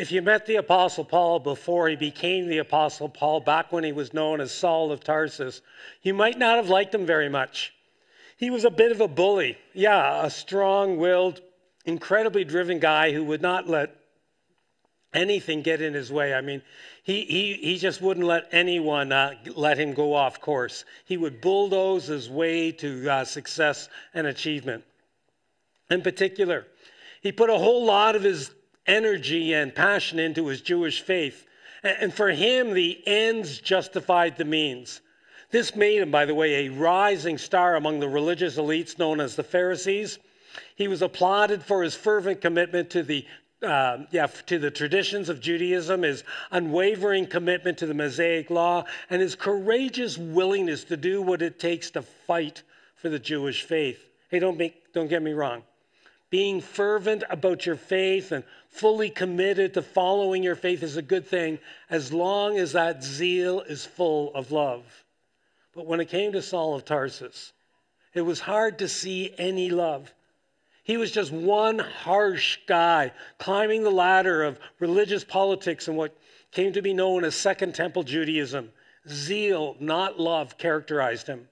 If you met the Apostle Paul before he became the Apostle Paul, back when he was known as Saul of Tarsus, you might not have liked him very much. He was a bit of a bully. Yeah, a strong willed, incredibly driven guy who would not let anything get in his way. I mean, he, he, he just wouldn't let anyone uh, let him go off course. He would bulldoze his way to uh, success and achievement. In particular, he put a whole lot of his energy and passion into his Jewish faith. And for him, the ends justified the means. This made him, by the way, a rising star among the religious elites known as the Pharisees. He was applauded for his fervent commitment to the uh, yeah, to the traditions of Judaism, his unwavering commitment to the Mosaic law, and his courageous willingness to do what it takes to fight for the Jewish faith. Hey, don't, make, don't get me wrong. Being fervent about your faith and fully committed to following your faith is a good thing as long as that zeal is full of love. But when it came to Saul of Tarsus, it was hard to see any love. He was just one harsh guy climbing the ladder of religious politics and what came to be known as Second Temple Judaism. Zeal, not love, characterized him.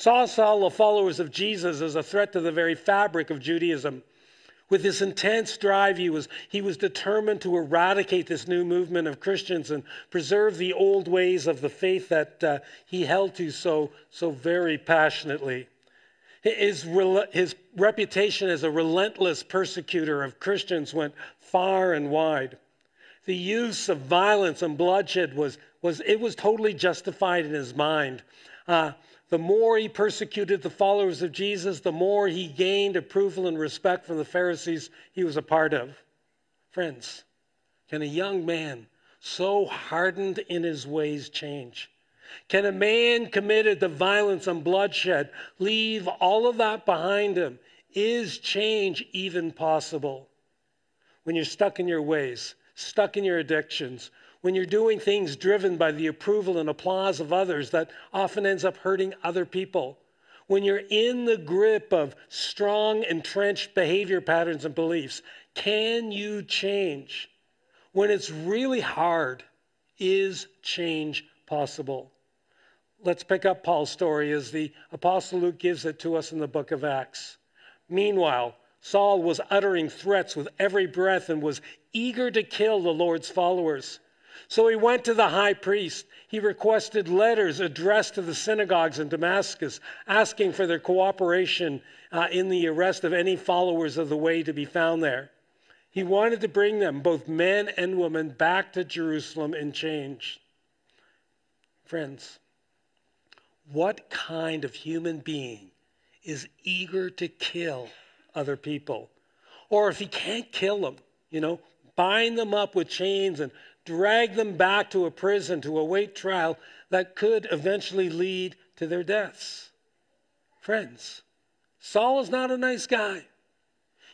Saul saw the followers of Jesus as a threat to the very fabric of Judaism. With this intense drive, he was, he was determined to eradicate this new movement of Christians and preserve the old ways of the faith that uh, he held to so, so very passionately. His, his reputation as a relentless persecutor of Christians went far and wide. The use of violence and bloodshed was, was it was totally justified in his mind. Uh, the more he persecuted the followers of Jesus, the more he gained approval and respect from the Pharisees he was a part of. Friends, can a young man so hardened in his ways change? Can a man committed to violence and bloodshed leave all of that behind him? Is change even possible? When you're stuck in your ways, stuck in your addictions, when you're doing things driven by the approval and applause of others that often ends up hurting other people, when you're in the grip of strong, entrenched behavior patterns and beliefs, can you change? When it's really hard, is change possible? Let's pick up Paul's story as the Apostle Luke gives it to us in the book of Acts. Meanwhile, Saul was uttering threats with every breath and was eager to kill the Lord's followers. So he went to the high priest. He requested letters addressed to the synagogues in Damascus, asking for their cooperation uh, in the arrest of any followers of the way to be found there. He wanted to bring them, both men and women, back to Jerusalem in change. Friends, what kind of human being is eager to kill other people? Or if he can't kill them, you know, bind them up with chains and drag them back to a prison to await trial that could eventually lead to their deaths. Friends, Saul is not a nice guy.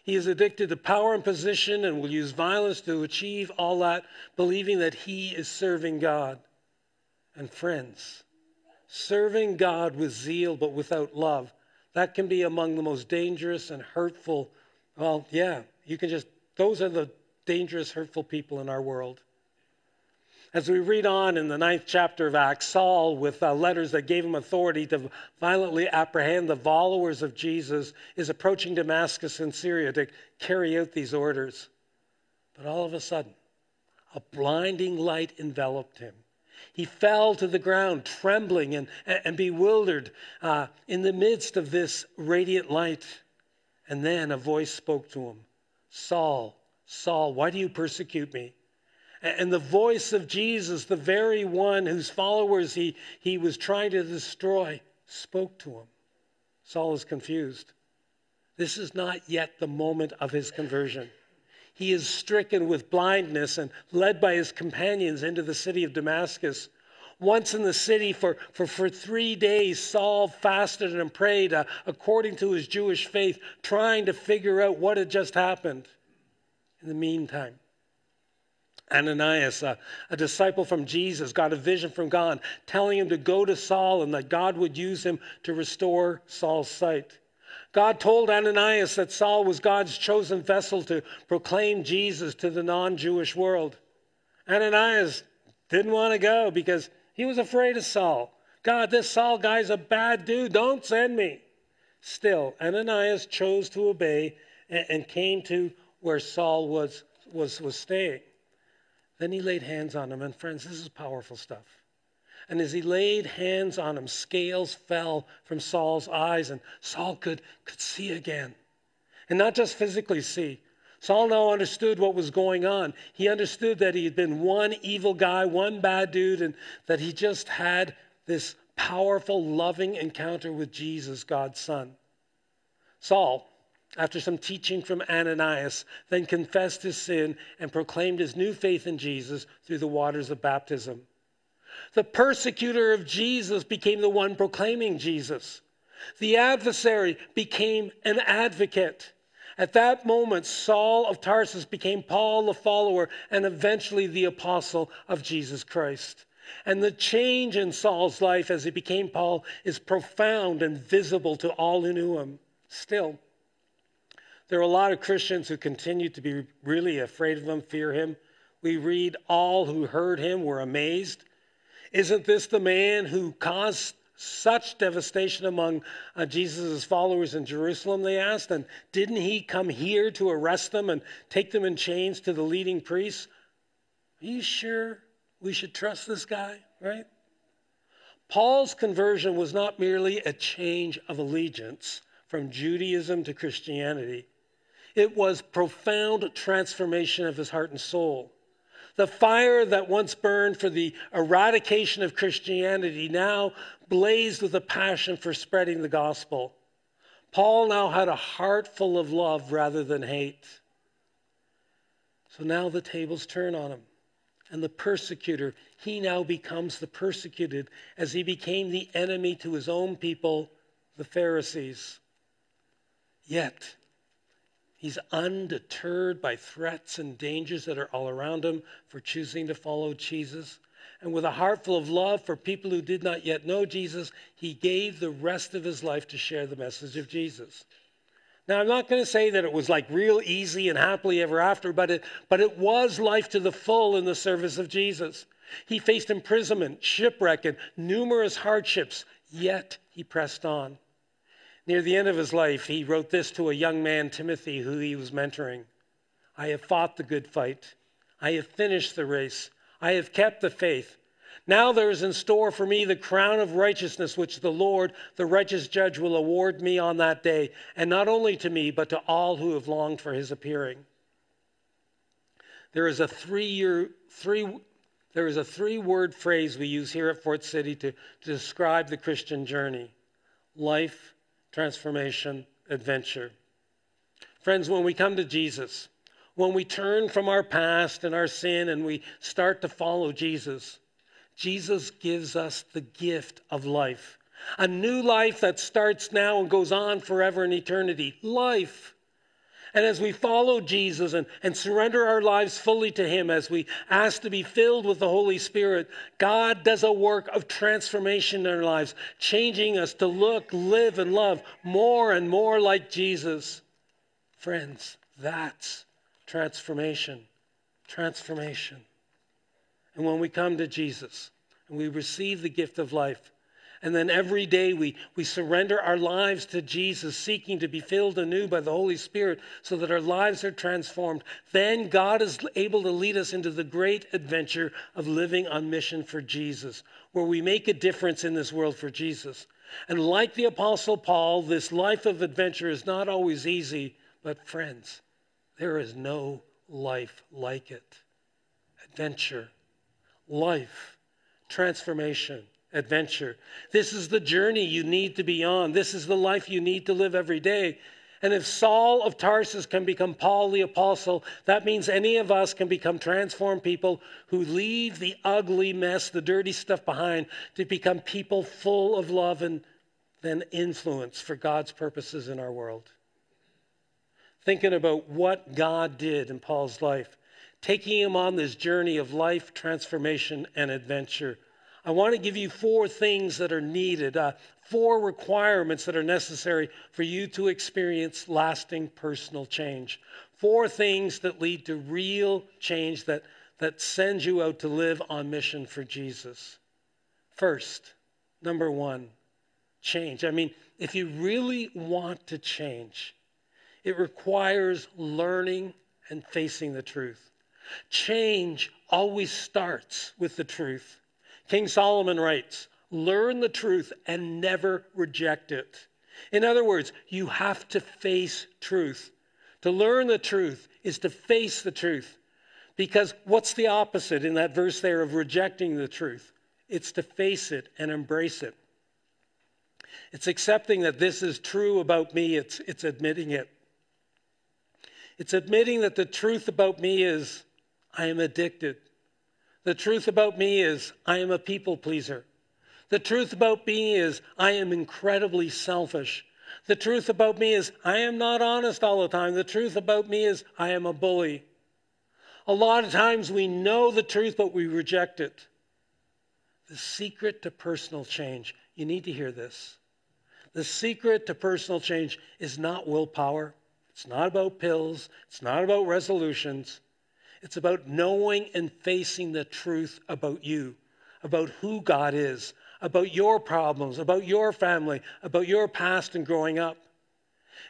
He is addicted to power and position and will use violence to achieve all that, believing that he is serving God. And friends, serving God with zeal but without love, that can be among the most dangerous and hurtful. Well, yeah, you can just, those are the dangerous, hurtful people in our world. As we read on in the ninth chapter of Acts, Saul, with uh, letters that gave him authority to violently apprehend the followers of Jesus, is approaching Damascus in Syria to carry out these orders. But all of a sudden, a blinding light enveloped him. He fell to the ground, trembling and, and bewildered uh, in the midst of this radiant light. And then a voice spoke to him Saul, Saul, why do you persecute me? And the voice of Jesus, the very one whose followers he, he was trying to destroy, spoke to him. Saul is confused. This is not yet the moment of his conversion he is stricken with blindness and led by his companions into the city of Damascus. Once in the city, for, for, for three days, Saul fasted and prayed uh, according to his Jewish faith, trying to figure out what had just happened. In the meantime, Ananias, a, a, disciple from Jesus, got a vision from God telling him to go to Saul and that God would use him to restore Saul's sight. God told Ananias that Saul was God's chosen vessel to proclaim Jesus to the non Jewish world. Ananias didn't want to go because he was afraid of Saul. God, this Saul guy's a bad dude. Don't send me. Still, Ananias chose to obey and, and came to where Saul was, was, was staying. Then he laid hands on him. And friends, this is powerful stuff. And as he laid hands on him, scales fell from Saul's eyes, and Saul could, could see again. And not just physically see. Saul now understood what was going on. He understood that he had been one evil guy, one bad dude, and that he just had this powerful, loving encounter with Jesus, God's Son. Saul, after some teaching from Ananias, then confessed his sin and proclaimed his new faith in Jesus through the waters of baptism. The persecutor of Jesus became the one proclaiming Jesus. The adversary became an advocate. At that moment, Saul of Tarsus became Paul the follower and eventually the apostle of Jesus Christ. And the change in Saul's life as he became Paul is profound and visible to all who knew him. Still, there are a lot of Christians who continue to be really afraid of him, fear him. We read, All who heard him were amazed. Isn't this the man who caused such devastation among uh, Jesus' followers in Jerusalem? They asked. And didn't he come here to arrest them and take them in chains to the leading priests? Are you sure we should trust this guy, right? Paul's conversion was not merely a change of allegiance from Judaism to Christianity. It was profound transformation of his heart and soul. The fire that once burned for the eradication of Christianity now blazed with a passion for spreading the gospel. Paul now had a heart full of love rather than hate. So now the tables turn on him. And the persecutor, he now becomes the persecuted as he became the enemy to his own people, the Pharisees. Yet, He's undeterred by threats and dangers that are all around him for choosing to follow Jesus. And with a heart full of love for people who did not yet know Jesus, he gave the rest of his life to share the message of Jesus. Now, I'm not going to say that it was like real easy and happily ever after, but it, but it was life to the full in the service of Jesus. He faced imprisonment, shipwreck, and numerous hardships, yet he pressed on. Near the end of his life, he wrote this to a young man, Timothy, who he was mentoring I have fought the good fight. I have finished the race. I have kept the faith. Now there is in store for me the crown of righteousness, which the Lord, the righteous judge, will award me on that day, and not only to me, but to all who have longed for his appearing. There is a three year, three, there is a three word phrase we use here at Fort City to, to describe the Christian journey life, transformation, adventure. Friends, when we come to Jesus, when we turn from our past and our sin and we start to follow Jesus, Jesus gives us the gift of life. A new life that starts now and goes on forever in eternity. Life. And as we follow Jesus and, and surrender our lives fully to Him, as we ask to be filled with the Holy Spirit, God does a work of transformation in our lives, changing us to look, live, and love more and more like Jesus. Friends, that's transformation. Transformation. And when we come to Jesus and we receive the gift of life, and then every day we, we surrender our lives to Jesus, seeking to be filled anew by the Holy Spirit so that our lives are transformed. Then God is able to lead us into the great adventure of living on mission for Jesus, where we make a difference in this world for Jesus. And like the Apostle Paul, this life of adventure is not always easy, but friends, there is no life like it. Adventure, life, transformation adventure. This is the journey you need to be on. This is the life you need to live every day. And if Saul of Tarsus can become Paul the Apostle, that means any of us can become transformed people who leave the ugly mess, the dirty stuff behind, to become people full of love and then influence for God's purposes in our world. Thinking about what God did in Paul's life, taking him on this journey of life transformation and adventure I want to give you four things that are needed, uh, four requirements that are necessary for you to experience lasting personal change. Four things that lead to real change that, that sends you out to live on mission for Jesus. First, number one, change. I mean, if you really want to change, it requires learning and facing the truth. Change always starts with the truth. King Solomon writes, Learn the truth and never reject it. In other words, you have to face truth. To learn the truth is to face the truth. Because what's the opposite in that verse there of rejecting the truth? It's to face it and embrace it. It's accepting that this is true about me, it's, it's admitting it. It's admitting that the truth about me is I am addicted. The truth about me is I am a people pleaser. The truth about me is I am incredibly selfish. The truth about me is I am not honest all the time. The truth about me is I am a bully. A lot of times we know the truth, but we reject it. The secret to personal change, you need to hear this. The secret to personal change is not willpower. It's not about pills. It's not about resolutions. It's about knowing and facing the truth about you, about who God is, about your problems, about your family, about your past and growing up.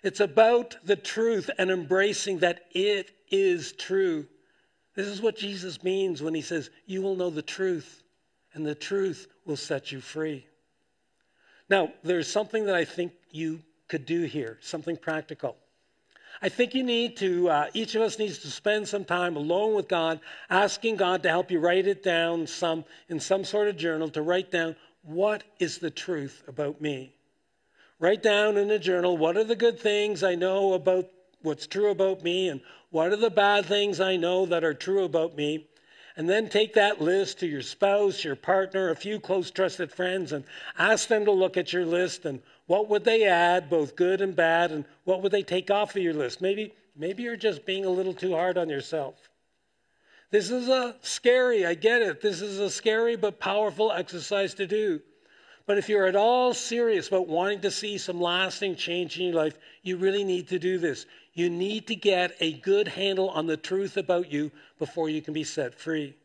It's about the truth and embracing that it is true. This is what Jesus means when he says, You will know the truth, and the truth will set you free. Now, there's something that I think you could do here, something practical. I think you need to, uh, each of us needs to spend some time alone with God, asking God to help you write it down some, in some sort of journal, to write down what is the truth about me. Write down in a journal what are the good things I know about what's true about me and what are the bad things I know that are true about me. And then take that list to your spouse, your partner, a few close trusted friends, and ask them to look at your list and what would they add, both good and bad, and what would they take off of your list? Maybe, maybe you're just being a little too hard on yourself. This is a scary, I get it. This is a scary but powerful exercise to do. But if you're at all serious about wanting to see some lasting change in your life, you really need to do this. You need to get a good handle on the truth about you before you can be set free.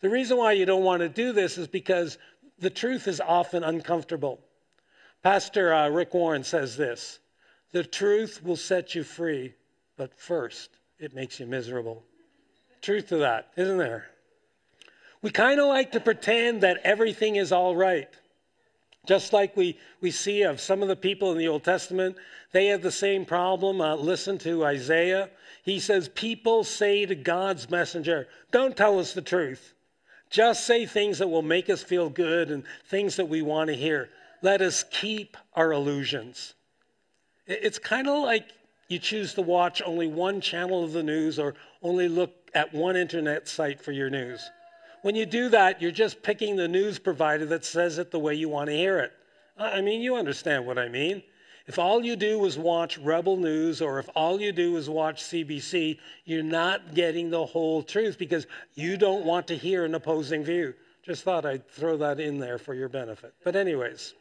The reason why you don't want to do this is because the truth is often uncomfortable. Pastor uh, Rick Warren says this The truth will set you free, but first, it makes you miserable. Truth to that, isn't there? We kind of like to pretend that everything is all right. Just like we, we see of some of the people in the Old Testament, they had the same problem. Uh, listen to Isaiah. He says, People say to God's messenger, Don't tell us the truth. Just say things that will make us feel good and things that we want to hear. Let us keep our illusions. It's kind of like you choose to watch only one channel of the news or only look at one internet site for your news. When you do that, you're just picking the news provider that says it the way you want to hear it. I mean, you understand what I mean. If all you do is watch Rebel News or if all you do is watch CBC, you're not getting the whole truth because you don't want to hear an opposing view. Just thought I'd throw that in there for your benefit. But, anyways,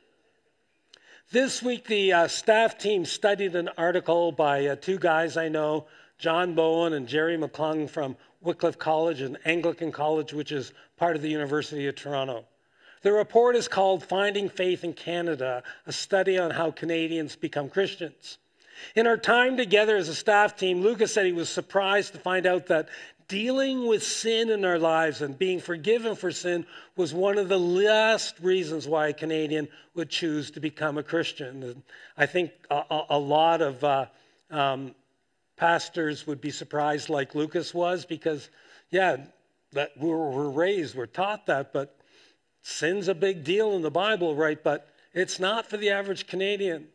this week the uh, staff team studied an article by uh, two guys I know, John Bowen and Jerry McClung from Wycliffe College and Anglican College, which is part of the University of Toronto. The report is called Finding Faith in Canada, a study on how Canadians become Christians. In our time together as a staff team, Lucas said he was surprised to find out that dealing with sin in our lives and being forgiven for sin was one of the last reasons why a Canadian would choose to become a Christian. And I think a, a lot of uh, um, pastors would be surprised, like Lucas was, because, yeah, that we're, we're raised, we're taught that, but sin's a big deal in the Bible, right? But it's not for the average Canadian.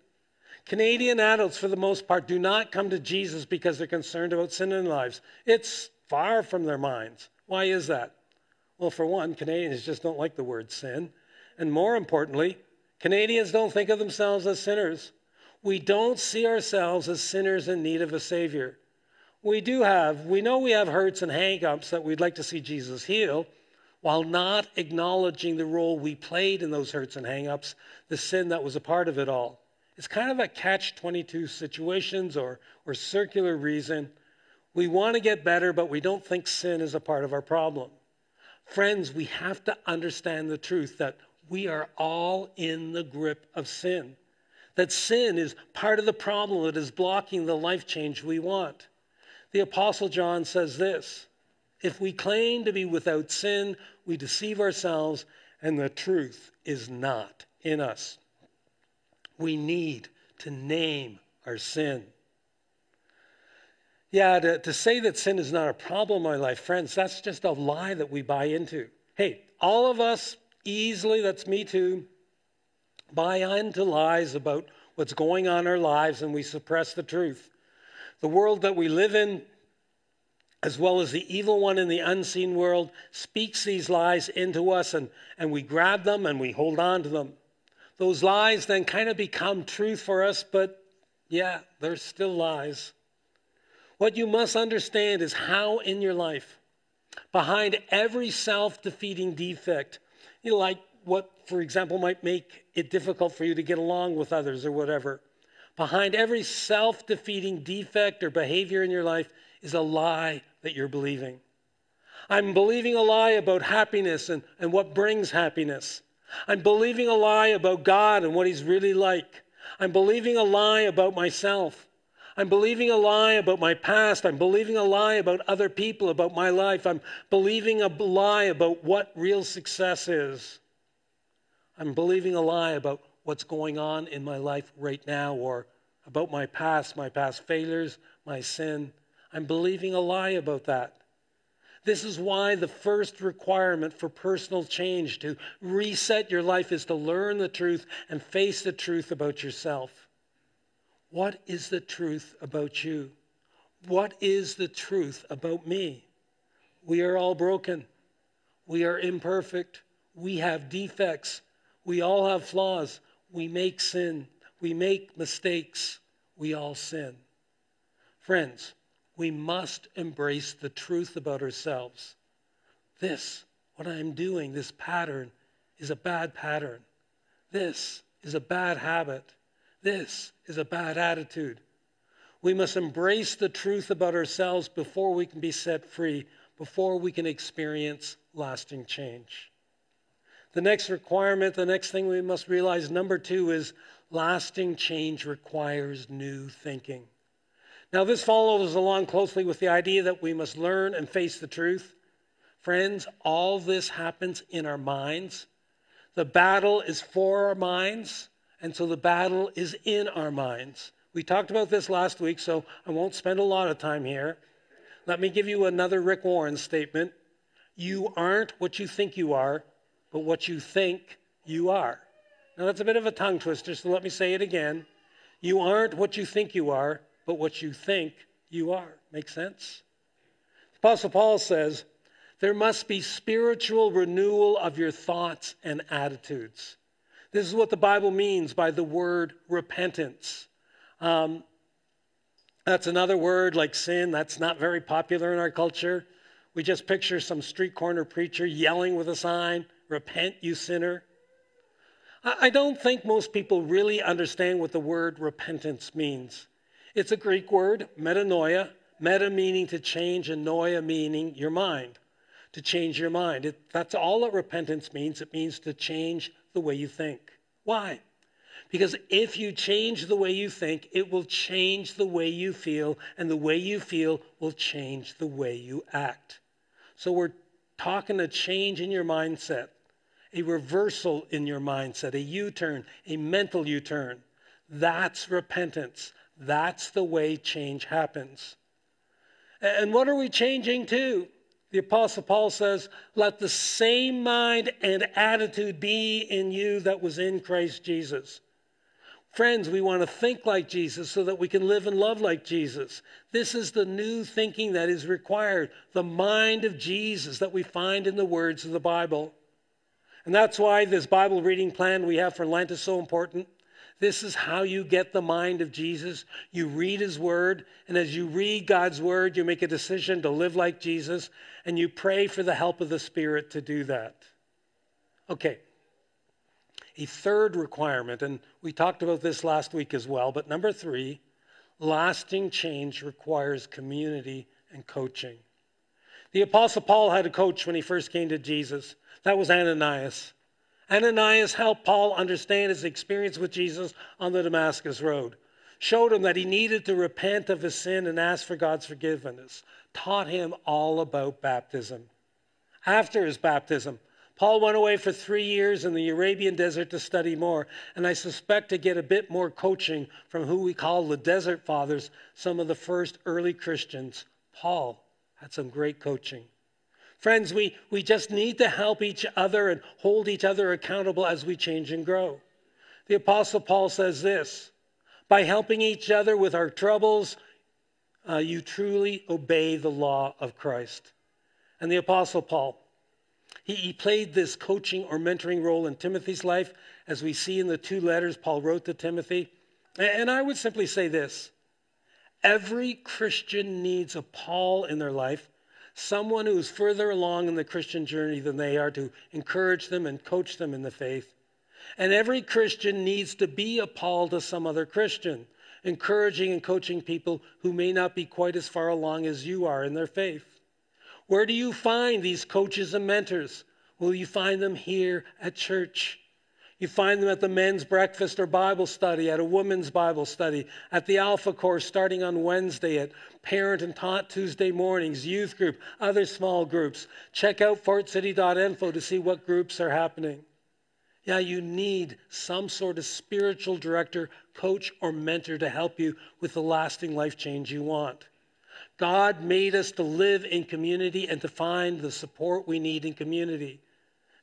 Canadian adults, for the most part, do not come to Jesus because they're concerned about sin in their lives. It's far from their minds. Why is that? Well, for one, Canadians just don't like the word sin. And more importantly, Canadians don't think of themselves as sinners we don't see ourselves as sinners in need of a Savior. We do have, we know we have hurts and hang-ups that we'd like to see Jesus heal. while not acknowledging the role we played in those hurts and hangups, the sin that was a part of it all. It's kind of a catch 22 situations or, or circular reason. We want to get better, but we don't think sin is a part of our problem. Friends, we have to understand the truth that we are all in the grip of sin. That sin is part of the problem that is blocking the life change we want. The Apostle John says this If we claim to be without sin, we deceive ourselves, and the truth is not in us. We need to name our sin. Yeah, to, to say that sin is not a problem in my life, friends, that's just a lie that we buy into. Hey, all of us easily, that's me too, buy into lies about what's going on in our lives and we suppress the truth. The world that we live in, as well as the evil one in the unseen world, speaks these lies into us and, and we grab them and we hold on to them. Those lies then kind of become truth for us, but yeah, they're still lies. What you must understand is how in your life, behind every self defeating defect, you know, like what, for example, might make it difficult for you to get along with others or whatever. Behind every self defeating defect or behavior in your life is a lie that you're believing. I'm believing a lie about happiness and, and what brings happiness. I'm believing a lie about God and what He's really like. I'm believing a lie about myself. I'm believing a lie about my past. I'm believing a lie about other people, about my life. I'm believing a lie about what real success is. I'm believing a lie about what's going on in my life right now or about my past, my past failures, my sin. I'm believing a lie about that. This is why the first requirement for personal change to reset your life is to learn the truth and face the truth about yourself. What is the truth about you? What is the truth about me? We are all broken. We are imperfect. We have defects. We all have flaws. We make sin. We make mistakes. We all sin. Friends, we must embrace the truth about ourselves. This, what I am doing, this pattern, is a bad pattern. This is a bad habit. This is a bad attitude. We must embrace the truth about ourselves before we can be set free, before we can experience lasting change. The next requirement, the next thing we must realize, number two, is lasting change requires new thinking. Now, this follows along closely with the idea that we must learn and face the truth. Friends, all this happens in our minds. The battle is for our minds. And so the battle is in our minds. We talked about this last week, so I won't spend a lot of time here. Let me give you another Rick Warren statement. You aren't what you think you are, but what you think you are. Now, that's a bit of a tongue twister, so let me say it again. You aren't what you think you are, but what you think you are. Make sense? The Apostle Paul says, there must be spiritual renewal of your thoughts and attitudes. This is what the Bible means by the word repentance. Um, that's another word like sin that's not very popular in our culture. We just picture some street corner preacher yelling with a sign, Repent, you sinner. I don't think most people really understand what the word repentance means. It's a Greek word, metanoia, meta meaning to change, and noia meaning your mind, to change your mind. It, that's all that repentance means. It means to change the way you think. Why? Because if you change the way you think, it will change the way you feel, and the way you feel will change the way you act. So we're talking a change in your mindset, a reversal in your mindset, a U turn, a mental U turn. That's repentance. That's the way change happens. And what are we changing to? The Apostle Paul says, Let the same mind and attitude be in you that was in Christ Jesus. Friends, we want to think like Jesus so that we can live and love like Jesus. This is the new thinking that is required, the mind of Jesus that we find in the words of the Bible. And that's why this Bible reading plan we have for Lent is so important. This is how you get the mind of Jesus. You read his word, and as you read God's word, you make a decision to live like Jesus, and you pray for the help of the Spirit to do that. Okay. A third requirement, and we talked about this last week as well, but number three, lasting change requires community and coaching. The Apostle Paul had a coach when he first came to Jesus. That was Ananias. Ananias helped Paul understand his experience with Jesus on the Damascus Road, showed him that he needed to repent of his sin and ask for God's forgiveness, taught him all about baptism. After his baptism, Paul went away for three years in the Arabian desert to study more, and I suspect to get a bit more coaching from who we call the Desert Fathers, some of the first early Christians. Paul had some great coaching. Friends, we, we just need to help each other and hold each other accountable as we change and grow. The Apostle Paul says this by helping each other with our troubles, uh, you truly obey the law of Christ. And the Apostle Paul, he, he played this coaching or mentoring role in Timothy's life, as we see in the two letters Paul wrote to Timothy. And I would simply say this every Christian needs a Paul in their life someone who's further along in the Christian journey than they are to encourage them and coach them in the faith. And every Christian needs to be a Paul to some other Christian, encouraging and coaching people who may not be quite as far along as you are in their faith. Where do you find these coaches and mentors? Will you find them here at church? You find them at the men's breakfast or Bible study, at a women's Bible study, at the Alpha course starting on Wednesday, at parent and taught Tuesday mornings, youth group, other small groups. Check out fortcity.info to see what groups are happening. Yeah, you need some sort of spiritual director, coach, or mentor to help you with the lasting life change you want. God made us to live in community and to find the support we need in community.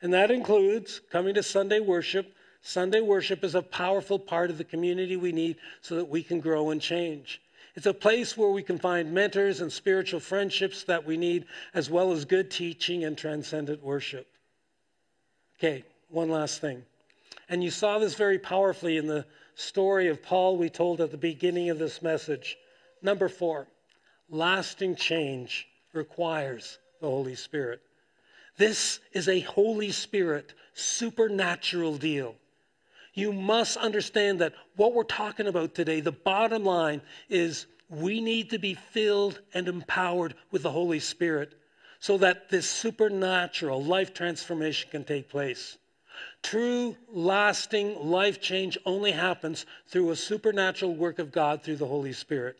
And that includes coming to Sunday worship. Sunday worship is a powerful part of the community we need so that we can grow and change. It's a place where we can find mentors and spiritual friendships that we need, as well as good teaching and transcendent worship. Okay, one last thing. And you saw this very powerfully in the story of Paul we told at the beginning of this message. Number four, lasting change requires the Holy Spirit. This is a Holy Spirit supernatural deal. You must understand that what we're talking about today, the bottom line is we need to be filled and empowered with the Holy Spirit so that this supernatural life transformation can take place. True, lasting life change only happens through a supernatural work of God through the Holy Spirit.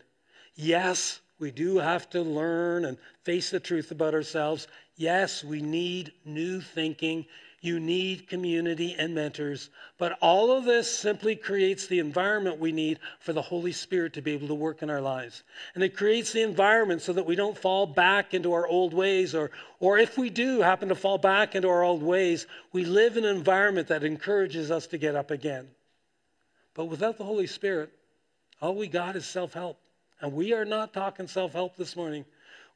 Yes, we do have to learn and face the truth about ourselves. Yes, we need new thinking. You need community and mentors. But all of this simply creates the environment we need for the Holy Spirit to be able to work in our lives. And it creates the environment so that we don't fall back into our old ways, or, or if we do happen to fall back into our old ways, we live in an environment that encourages us to get up again. But without the Holy Spirit, all we got is self help. And we are not talking self help this morning.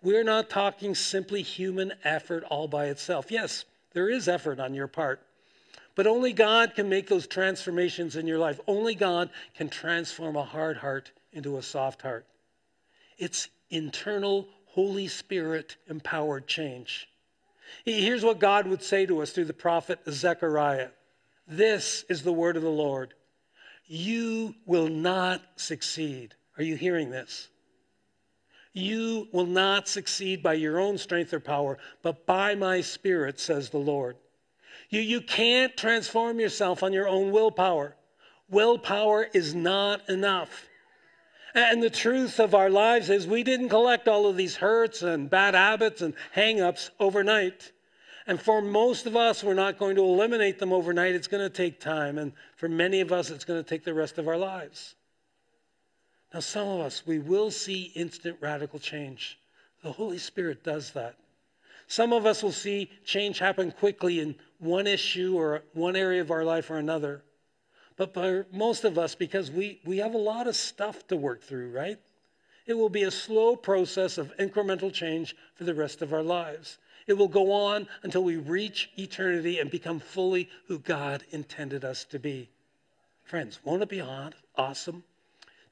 We're not talking simply human effort all by itself. Yes, there is effort on your part, but only God can make those transformations in your life. Only God can transform a hard heart into a soft heart. It's internal, Holy Spirit empowered change. Here's what God would say to us through the prophet Zechariah This is the word of the Lord. You will not succeed. Are you hearing this? You will not succeed by your own strength or power, but by my Spirit, says the Lord. You, you can't transform yourself on your own willpower. Willpower is not enough. And the truth of our lives is we didn't collect all of these hurts and bad habits and hang ups overnight. And for most of us, we're not going to eliminate them overnight. It's going to take time. And for many of us, it's going to take the rest of our lives. Now, some of us, we will see instant radical change. The Holy Spirit does that. Some of us will see change happen quickly in one issue or one area of our life or another. But for most of us, because we, we have a lot of stuff to work through, right? It will be a slow process of incremental change for the rest of our lives. It will go on until we reach eternity and become fully who God intended us to be. Friends, won't it be awesome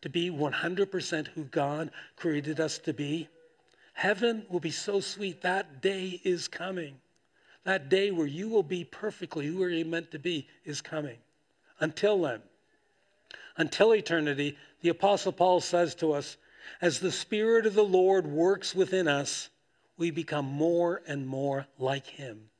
to be 100% who God created us to be? Heaven will be so sweet. That day is coming. That day where you will be perfectly who you're meant to be is coming. Until then, until eternity, the Apostle Paul says to us, as the Spirit of the Lord works within us, we become more and more like Him.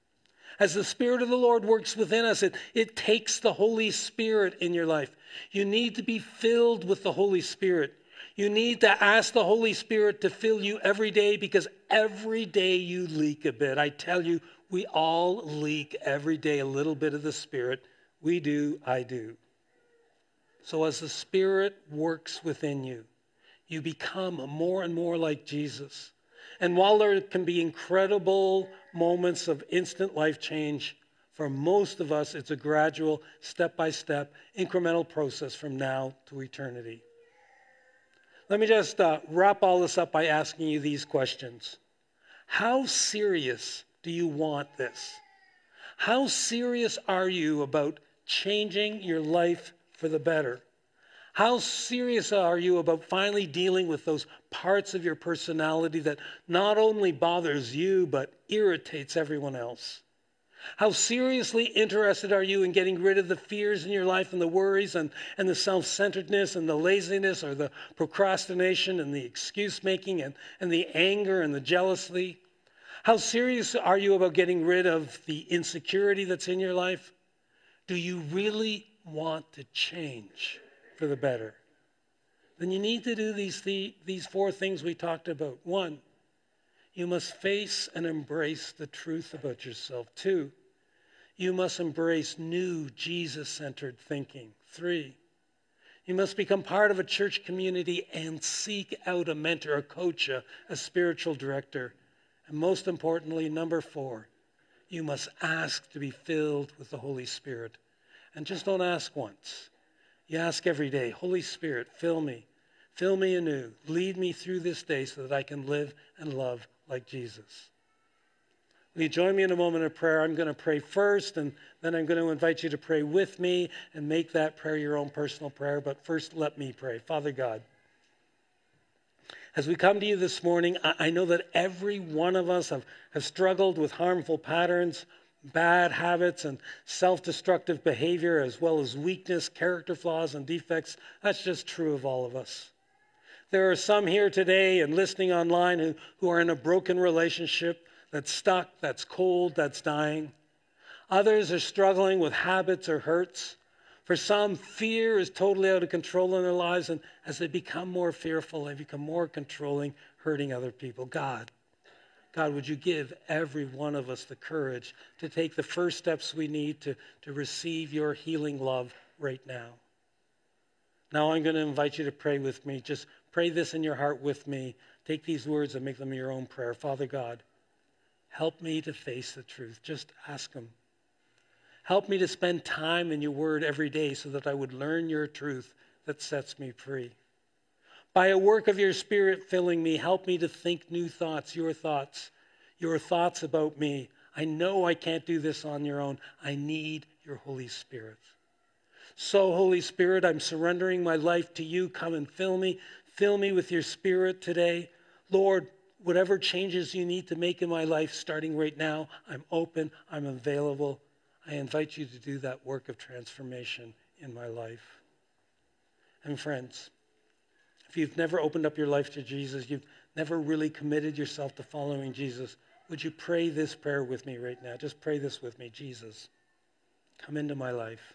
As the Spirit of the Lord works within us, it, it takes the Holy Spirit in your life. You need to be filled with the Holy Spirit. You need to ask the Holy Spirit to fill you every day because every day you leak a bit. I tell you, we all leak every day a little bit of the Spirit. We do, I do. So as the Spirit works within you, you become more and more like Jesus. And while there can be incredible moments of instant life change, for most of us, it's a gradual, step by step, incremental process from now to eternity. Let me just uh, wrap all this up by asking you these questions How serious do you want this? How serious are you about changing your life for the better? How serious are you about finally dealing with those parts of your personality that not only bothers you but irritates everyone else? How seriously interested are you in getting rid of the fears in your life and the worries and, and the self centeredness and the laziness or the procrastination and the excuse making and, and the anger and the jealousy? How serious are you about getting rid of the insecurity that's in your life? Do you really want to change? For the better, then you need to do these, th- these four things we talked about. One, you must face and embrace the truth about yourself. Two, you must embrace new Jesus centered thinking. Three, you must become part of a church community and seek out a mentor, a coach, a, a spiritual director. And most importantly, number four, you must ask to be filled with the Holy Spirit. And just don't ask once. You ask every day, Holy Spirit, fill me, fill me anew, lead me through this day so that I can live and love like Jesus. Will you join me in a moment of prayer? I'm going to pray first, and then I'm going to invite you to pray with me and make that prayer your own personal prayer. But first, let me pray. Father God, as we come to you this morning, I know that every one of us have, have struggled with harmful patterns, bad habits and self destructive behavior, as well as weakness, character flaws, and defects. That's just true of all of us. There are some here today and listening online who, who are in a broken relationship that's stuck, that's cold, that's dying. Others are struggling with habits or hurts. For some, fear is totally out of control in their lives, and as they become more fearful, they become more controlling, hurting other people. God, God, would you give every one of us the courage to take the first steps we need to, to receive your healing love right now? Now I'm going to invite you to pray with me. Just pray this in your heart with me. Take these words and make them your own prayer. Father God, help me to face the truth. Just ask Him. Help me to spend time in your word every day so that I would learn your truth that sets me free. By a work of your Spirit filling me, help me to think new thoughts, your thoughts, your thoughts about me. I know I can't do this on your own. I need your Holy Spirit. So, Holy Spirit, I'm surrendering my life to you. Come and fill me. Fill me with your Spirit today. Lord, whatever changes you need to make in my life starting right now, I'm open, I'm available. I invite you to do that work of transformation in my life. And, friends, if you've never opened up your life to Jesus, you've never really committed yourself to following Jesus, would you pray this prayer with me right now? Just pray this with me. Jesus, come into my life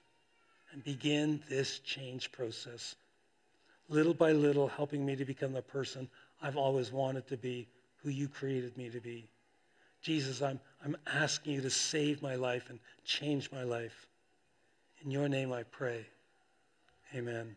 and begin this change process. Little by little, helping me to become the person I've always wanted to be, who you created me to be. Jesus, I'm, I'm asking you to save my life and change my life. In your name I pray. Amen.